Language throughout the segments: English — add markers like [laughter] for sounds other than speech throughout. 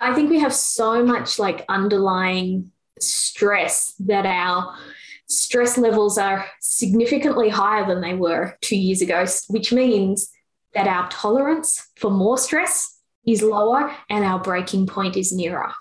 I think we have so much like underlying stress that our stress levels are significantly higher than they were two years ago, which means that our tolerance for more stress is lower and our breaking point is nearer.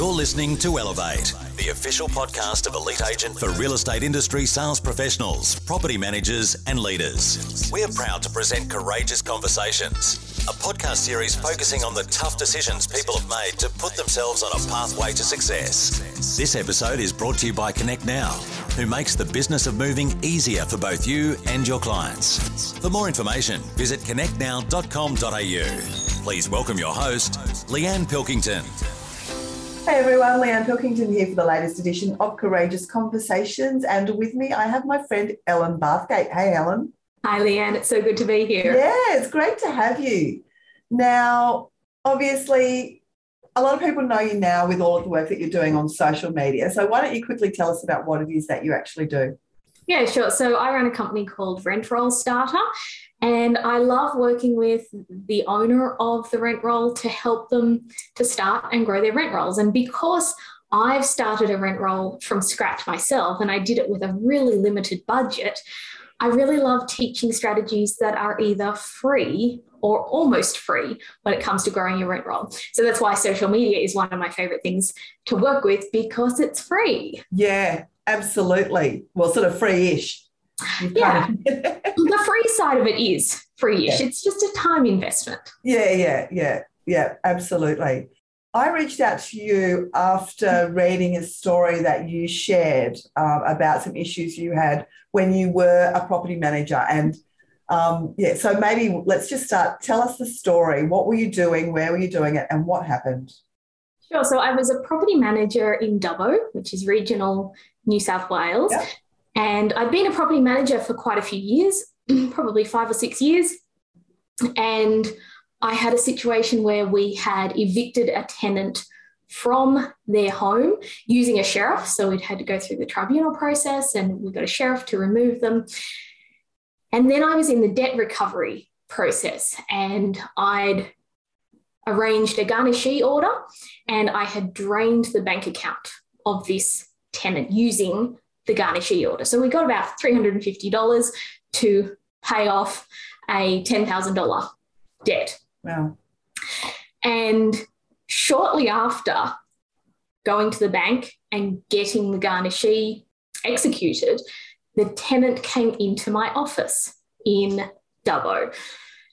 You're listening to Elevate, the official podcast of Elite Agent for real estate industry sales professionals, property managers, and leaders. We are proud to present Courageous Conversations, a podcast series focusing on the tough decisions people have made to put themselves on a pathway to success. This episode is brought to you by Connect Now, who makes the business of moving easier for both you and your clients. For more information, visit connectnow.com.au. Please welcome your host, Leanne Pilkington. Hey everyone, Leanne Pilkington here for the latest edition of Courageous Conversations. And with me, I have my friend Ellen Bathgate. Hey, Ellen. Hi, Leanne. It's so good to be here. Yeah, it's great to have you. Now, obviously, a lot of people know you now with all of the work that you're doing on social media. So, why don't you quickly tell us about what it is that you actually do? Yeah, sure. So, I run a company called Rent Roll Starter, and I love working with the owner of the rent roll to help them to start and grow their rent rolls. And because I've started a rent roll from scratch myself, and I did it with a really limited budget. I really love teaching strategies that are either free or almost free when it comes to growing your rent roll. So that's why social media is one of my favorite things to work with because it's free. Yeah, absolutely. Well, sort of free ish. Yeah. [laughs] the free side of it is free ish. Yeah. It's just a time investment. Yeah, yeah, yeah, yeah, absolutely. I reached out to you after reading a story that you shared uh, about some issues you had when you were a property manager. And um, yeah, so maybe let's just start. Tell us the story. What were you doing? Where were you doing it? And what happened? Sure. So I was a property manager in Dubbo, which is regional New South Wales. Yep. And I'd been a property manager for quite a few years, [clears throat] probably five or six years. And I had a situation where we had evicted a tenant from their home using a sheriff. So we'd had to go through the tribunal process and we got a sheriff to remove them. And then I was in the debt recovery process and I'd arranged a garnishee order and I had drained the bank account of this tenant using the garnishee order. So we got about $350 to pay off a $10,000 debt. Wow. And shortly after going to the bank and getting the garnishee executed, the tenant came into my office in Dubbo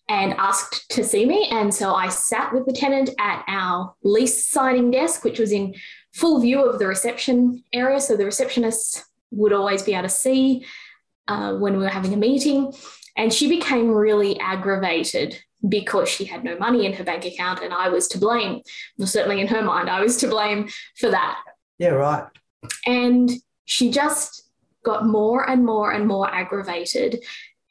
and asked to see me. And so I sat with the tenant at our lease signing desk, which was in full view of the reception area. So the receptionists would always be able to see uh, when we were having a meeting. And she became really aggravated because she had no money in her bank account and I was to blame. Well, certainly in her mind, I was to blame for that. Yeah, right. And she just got more and more and more aggravated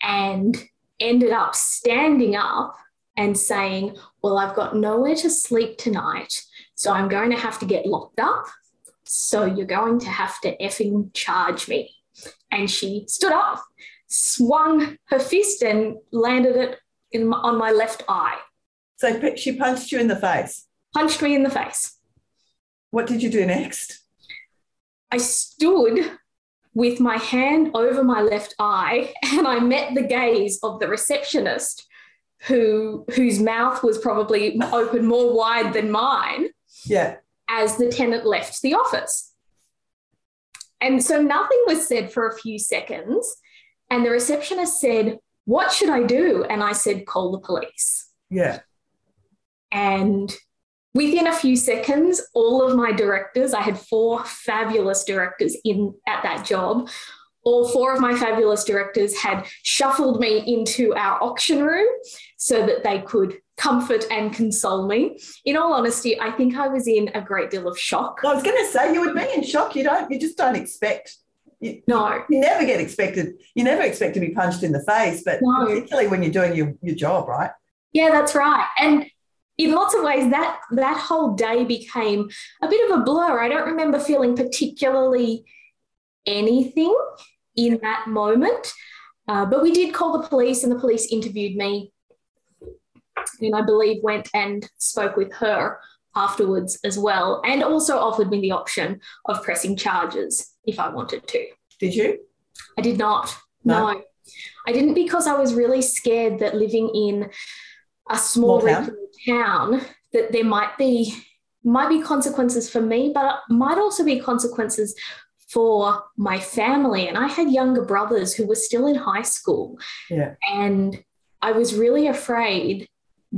and ended up standing up and saying, Well, I've got nowhere to sleep tonight. So I'm going to have to get locked up. So you're going to have to effing charge me. And she stood up, swung her fist, and landed it in on my left eye. So she punched you in the face? Punched me in the face. What did you do next? I stood with my hand over my left eye and I met the gaze of the receptionist who whose mouth was probably open more wide than mine. Yeah. As the tenant left the office. And so nothing was said for a few seconds. And the receptionist said, what should I do? And I said, call the police. Yeah. And within a few seconds, all of my directors, I had four fabulous directors in at that job. All four of my fabulous directors had shuffled me into our auction room so that they could comfort and console me. In all honesty, I think I was in a great deal of shock. I was going to say you would be in shock. You don't, you just don't expect you, no. You never get expected, you never expect to be punched in the face, but no. particularly when you're doing your, your job, right? Yeah, that's right. And in lots of ways, that that whole day became a bit of a blur. I don't remember feeling particularly anything in that moment. Uh, but we did call the police, and the police interviewed me, and I believe went and spoke with her afterwards as well, and also offered me the option of pressing charges if I wanted to. Did you? I did not. No. no. I didn't because I was really scared that living in a small, small town. town that there might be might be consequences for me, but might also be consequences for my family. And I had younger brothers who were still in high school. Yeah. And I was really afraid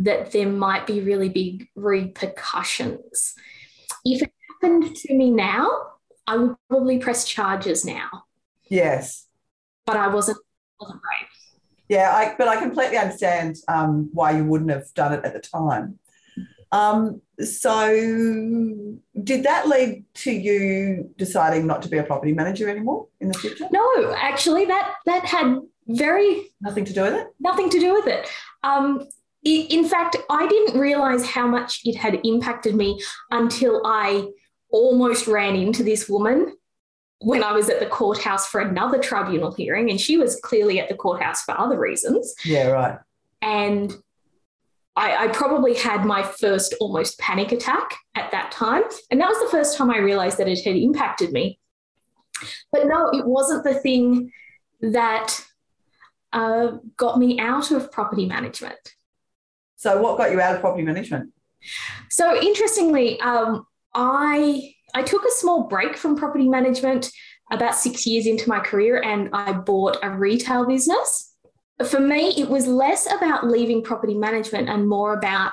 that there might be really big repercussions. If it happened to me now, I would probably press charges now. Yes. But I wasn't, wasn't brave. Yeah, I, but I completely understand um, why you wouldn't have done it at the time. Um, so, did that lead to you deciding not to be a property manager anymore in the future? No, actually, that that had very nothing to do with it. Nothing to do with it. Um, in fact, I didn't realize how much it had impacted me until I almost ran into this woman when I was at the courthouse for another tribunal hearing, and she was clearly at the courthouse for other reasons. Yeah, right. And I, I, probably had my first almost panic attack at that time. And that was the first time I realized that it had impacted me. But no, it wasn't the thing that uh, got me out of property management. So, what got you out of property management? So, interestingly, um, I I took a small break from property management about six years into my career, and I bought a retail business. For me, it was less about leaving property management and more about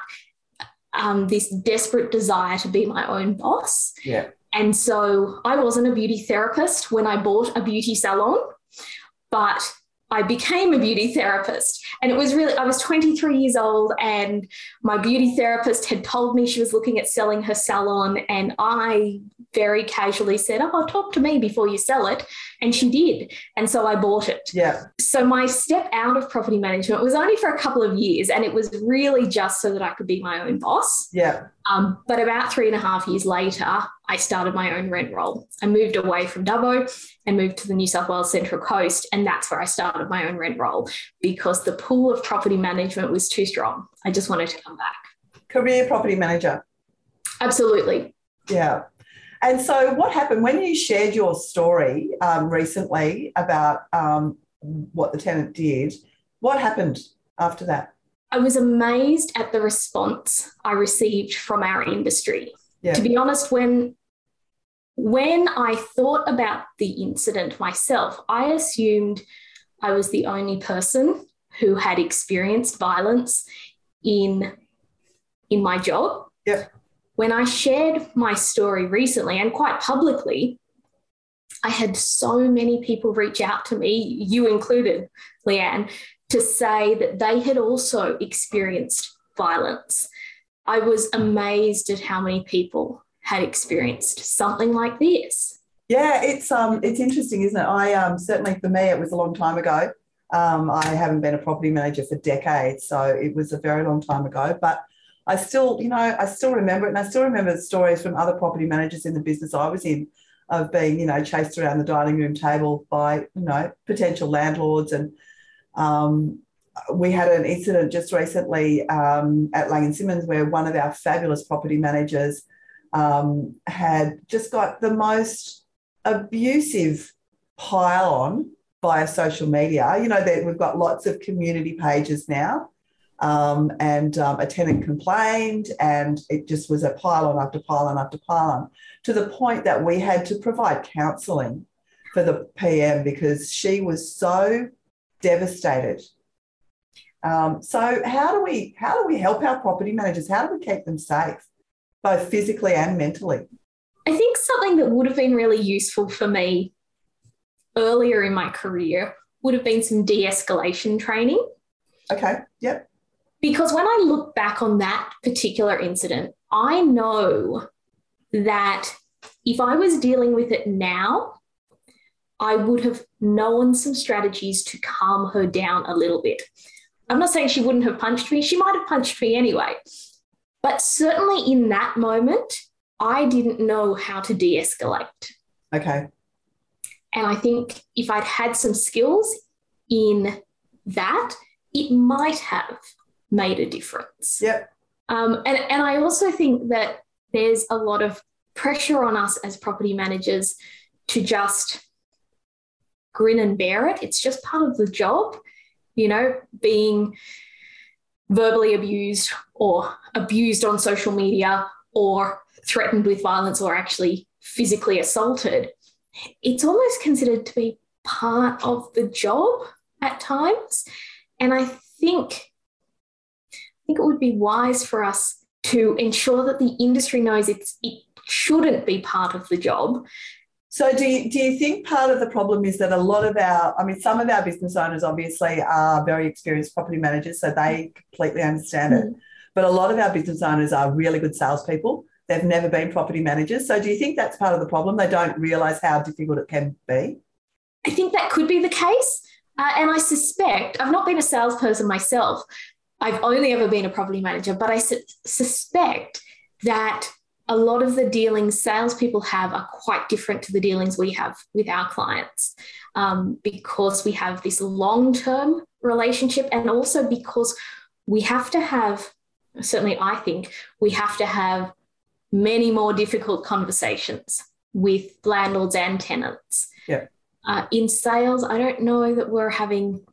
um, this desperate desire to be my own boss. Yeah. And so I wasn't a beauty therapist when I bought a beauty salon, but I became a beauty therapist. And it was really, I was 23 years old, and my beauty therapist had told me she was looking at selling her salon. And I very casually said, Oh, talk to me before you sell it. And she did. And so I bought it. Yeah. So my step out of property management was only for a couple of years. And it was really just so that I could be my own boss. Yeah. Um, but about three and a half years later, I started my own rent roll. I moved away from Dubbo and moved to the New South Wales Central Coast. And that's where I started my own rent roll because the pool of property management was too strong. I just wanted to come back. Career property manager. Absolutely. Yeah. And so, what happened when you shared your story um, recently about um, what the tenant did? What happened after that? I was amazed at the response I received from our industry. Yeah. To be honest, when when I thought about the incident myself, I assumed I was the only person who had experienced violence in in my job. Yeah. When I shared my story recently and quite publicly, I had so many people reach out to me, you included, Leanne, to say that they had also experienced violence. I was amazed at how many people had experienced something like this. Yeah, it's um it's interesting, isn't it? I um certainly for me it was a long time ago. Um, I haven't been a property manager for decades, so it was a very long time ago. But I still, you know, I still remember it, and I still remember the stories from other property managers in the business I was in of being, you know, chased around the dining room table by, you know, potential landlords. And um, we had an incident just recently um, at Laing and Simmons where one of our fabulous property managers um, had just got the most abusive pile on via social media. You know, that we've got lots of community pages now. Um, and um, a tenant complained, and it just was a pile on after pile on after pile on to the point that we had to provide counselling for the PM because she was so devastated. Um, so how do we how do we help our property managers? How do we keep them safe, both physically and mentally? I think something that would have been really useful for me earlier in my career would have been some de-escalation training. Okay. Yep. Because when I look back on that particular incident, I know that if I was dealing with it now, I would have known some strategies to calm her down a little bit. I'm not saying she wouldn't have punched me, she might have punched me anyway. But certainly in that moment, I didn't know how to de escalate. Okay. And I think if I'd had some skills in that, it might have made a difference. Yep. Um, and, and I also think that there's a lot of pressure on us as property managers to just grin and bear it. It's just part of the job, you know, being verbally abused or abused on social media or threatened with violence or actually physically assaulted. It's almost considered to be part of the job at times. And I think I think it would be wise for us to ensure that the industry knows it's it shouldn't be part of the job. So do you, do you think part of the problem is that a lot of our, I mean, some of our business owners obviously are very experienced property managers, so they completely understand mm-hmm. it. But a lot of our business owners are really good salespeople. They've never been property managers. So do you think that's part of the problem? They don't realise how difficult it can be? I think that could be the case. Uh, and I suspect, I've not been a salesperson myself, I've only ever been a property manager, but I su- suspect that a lot of the dealings salespeople have are quite different to the dealings we have with our clients um, because we have this long term relationship and also because we have to have, certainly I think, we have to have many more difficult conversations with landlords and tenants. Yeah. Uh, in sales, I don't know that we're having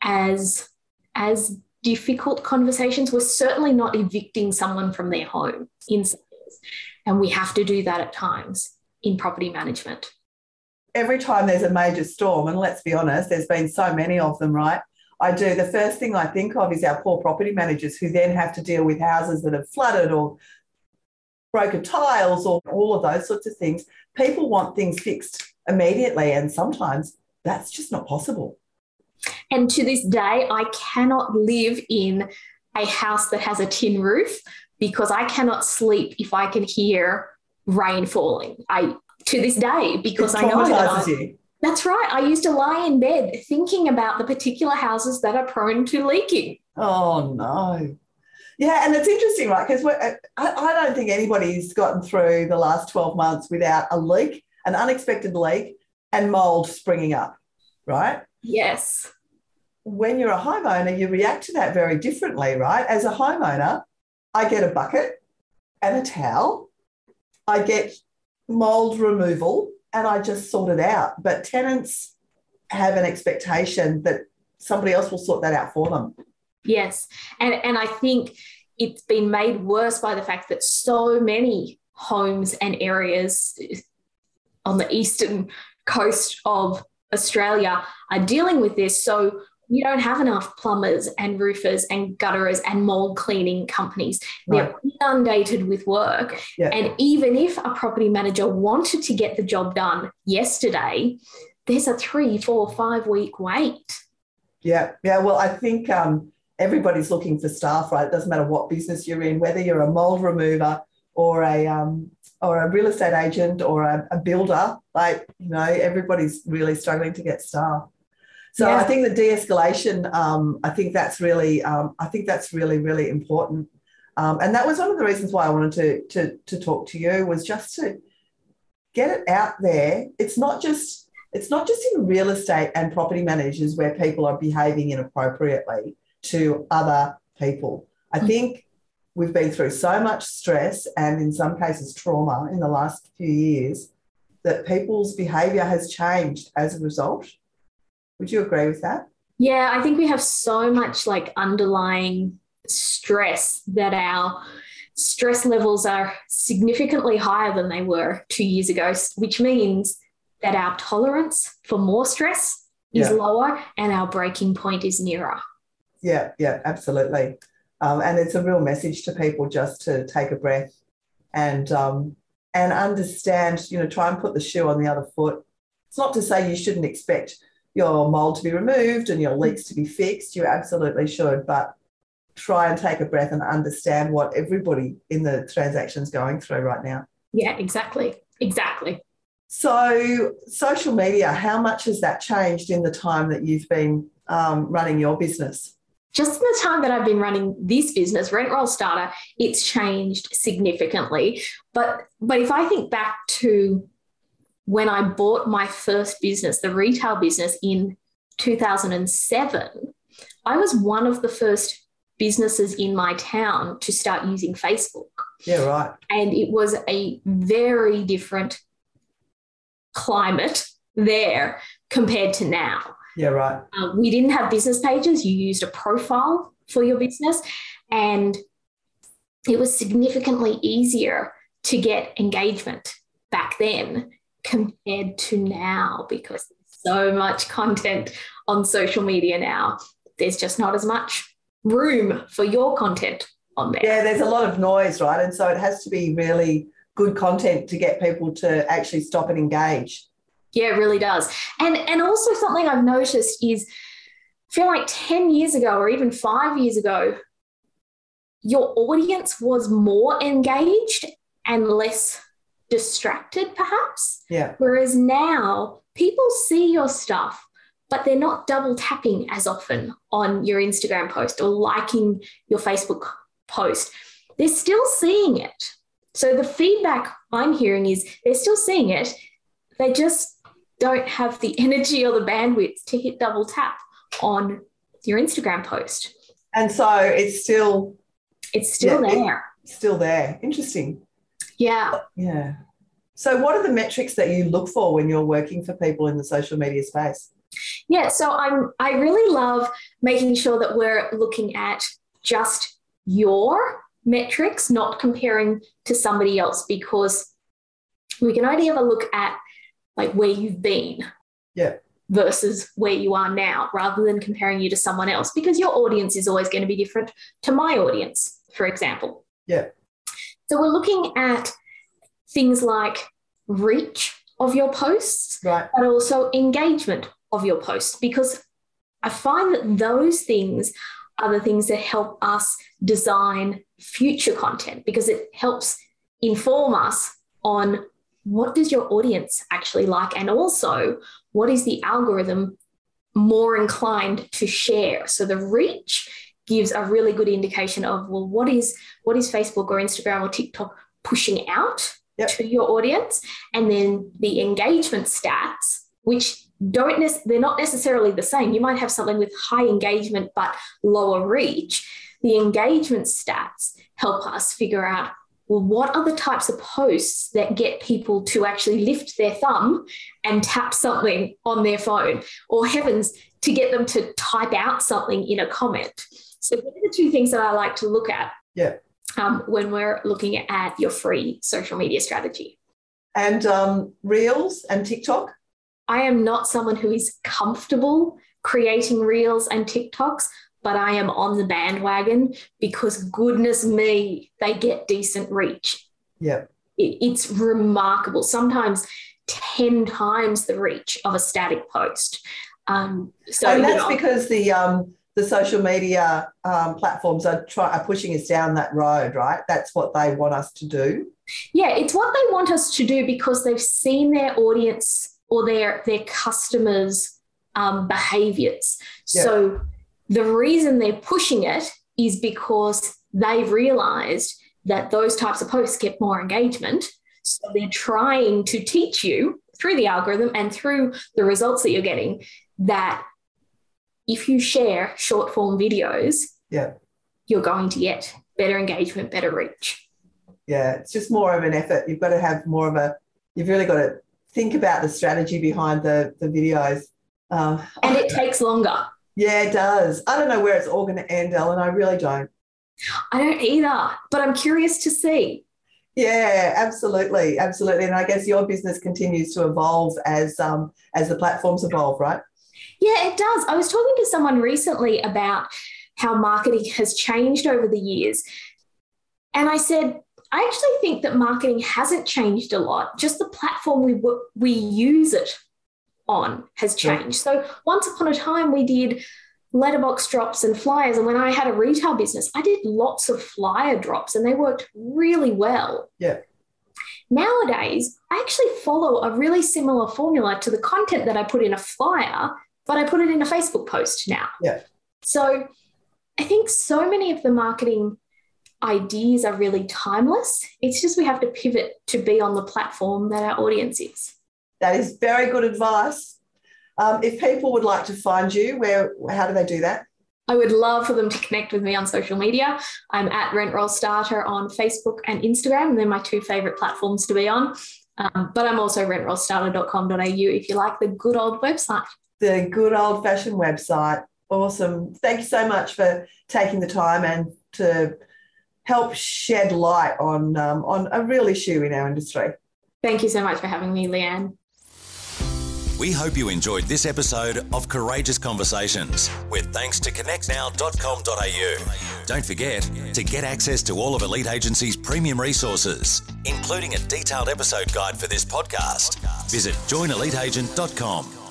as as difficult conversations. We're certainly not evicting someone from their home in sales, and we have to do that at times in property management. Every time there's a major storm, and let's be honest, there's been so many of them, right? I do. The first thing I think of is our poor property managers who then have to deal with houses that have flooded or broken tiles or all of those sorts of things. People want things fixed immediately. And sometimes that's just not possible. And to this day, I cannot live in a house that has a tin roof because I cannot sleep if I can hear rain falling. I to this day because I know that I, that's right. I used to lie in bed thinking about the particular houses that are prone to leaking. Oh no. Yeah, and it's interesting, right? Because I, I don't think anybody's gotten through the last 12 months without a leak an unexpected leak, and mold springing up, right? Yes. When you're a homeowner, you react to that very differently, right? As a homeowner, I get a bucket and a towel, I get mold removal, and I just sort it out. But tenants have an expectation that somebody else will sort that out for them. Yes. And, and I think it's been made worse by the fact that so many homes and areas on the eastern coast of Australia are dealing with this. So we don't have enough plumbers and roofers and gutterers and mold cleaning companies. They're inundated with work. Yeah. And even if a property manager wanted to get the job done yesterday, there's a three, four, five week wait. Yeah, yeah. Well, I think um, everybody's looking for staff, right? It doesn't matter what business you're in, whether you're a mold remover or a um, or a real estate agent or a, a, builder, like, you know, everybody's really struggling to get staff. So yeah. I think the de-escalation, um, I think that's really, um, I think that's really, really important. Um, and that was one of the reasons why I wanted to, to, to talk to you was just to get it out there. It's not just, it's not just in real estate and property managers where people are behaving inappropriately to other people. I mm. think we've been through so much stress and in some cases trauma in the last few years that people's behavior has changed as a result. Would you agree with that? Yeah, I think we have so much like underlying stress that our stress levels are significantly higher than they were two years ago, which means that our tolerance for more stress is yeah. lower and our breaking point is nearer. Yeah, yeah, absolutely. Um, and it's a real message to people just to take a breath and um, and understand, you know, try and put the shoe on the other foot. It's not to say you shouldn't expect your mold to be removed and your leaks to be fixed. You absolutely should, but try and take a breath and understand what everybody in the transaction is going through right now. Yeah, exactly. Exactly. So, social media, how much has that changed in the time that you've been um, running your business? just in the time that I've been running this business, Rent Roll Starter, it's changed significantly. But but if I think back to when I bought my first business, the retail business in 2007, I was one of the first businesses in my town to start using Facebook. Yeah, right. And it was a very different climate there compared to now. Yeah, right. Uh, we didn't have business pages. You used a profile for your business, and it was significantly easier to get engagement back then compared to now because there's so much content on social media now. There's just not as much room for your content on there. Yeah, there's a lot of noise, right? And so it has to be really good content to get people to actually stop and engage. Yeah, it really does. And and also something I've noticed is I feel like 10 years ago or even 5 years ago your audience was more engaged and less distracted perhaps. Yeah. Whereas now people see your stuff but they're not double tapping as often on your Instagram post or liking your Facebook post. They're still seeing it. So the feedback I'm hearing is they're still seeing it. They just don't have the [laughs] energy or the bandwidth to hit double tap on your Instagram post. And so it's still it's still yeah, there. It's still there. Interesting. Yeah. Yeah. So what are the metrics that you look for when you're working for people in the social media space? Yeah, so I'm I really love making sure that we're looking at just your metrics, not comparing to somebody else, because we can only ever look at like where you've been. Yeah. Versus where you are now, rather than comparing you to someone else, because your audience is always going to be different to my audience, for example. Yeah. So we're looking at things like reach of your posts, right. but also engagement of your posts because I find that those things are the things that help us design future content because it helps inform us on what does your audience actually like and also what is the algorithm more inclined to share so the reach gives a really good indication of well what is what is facebook or instagram or tiktok pushing out yep. to your audience and then the engagement stats which don't ne- they're not necessarily the same. You might have something with high engagement but lower reach. The engagement stats help us figure out well, what are the types of posts that get people to actually lift their thumb and tap something on their phone, or heavens, to get them to type out something in a comment? So, these are the two things that I like to look at yeah. um, when we're looking at your free social media strategy. And um, Reels and TikTok? I am not someone who is comfortable creating reels and TikToks, but I am on the bandwagon because goodness me, they get decent reach. Yeah. It, it's remarkable. Sometimes 10 times the reach of a static post. Um, so and that's you know, because the um, the social media um, platforms are try, are pushing us down that road, right? That's what they want us to do. Yeah, it's what they want us to do because they've seen their audience or their their customers' um, behaviors. Yeah. So the reason they're pushing it is because they've realized that those types of posts get more engagement. So they're trying to teach you through the algorithm and through the results that you're getting that if you share short form videos, yeah, you're going to get better engagement, better reach. Yeah, it's just more of an effort. You've got to have more of a, you've really got to think about the strategy behind the, the videos. Um, and it takes longer. Yeah, it does. I don't know where it's all going to end, Ellen. I really don't. I don't either, but I'm curious to see. Yeah, absolutely, absolutely. And I guess your business continues to evolve as um, as the platforms evolve, right? Yeah, it does. I was talking to someone recently about how marketing has changed over the years, and I said, I actually think that marketing hasn't changed a lot. Just the platform we we use it on has changed. So once upon a time, we did letterbox drops and flyers. And when I had a retail business, I did lots of flyer drops, and they worked really well. Yeah. Nowadays, I actually follow a really similar formula to the content that I put in a flyer, but I put it in a Facebook post now. Yeah. So I think so many of the marketing ideas are really timeless. It's just we have to pivot to be on the platform that our audience is. That is very good advice. Um, if people would like to find you, where how do they do that? I would love for them to connect with me on social media. I'm at Rent Roll Starter on Facebook and Instagram, and they're my two favorite platforms to be on. Um, but I'm also rentrollstarter.com.au if you like the good old website. The good old fashioned website. Awesome. Thank you so much for taking the time and to help shed light on, um, on a real issue in our industry. Thank you so much for having me, Leanne. We hope you enjoyed this episode of Courageous Conversations with thanks to connectnow.com.au. Don't forget to get access to all of Elite Agent's premium resources, including a detailed episode guide for this podcast. Visit joineliteagent.com.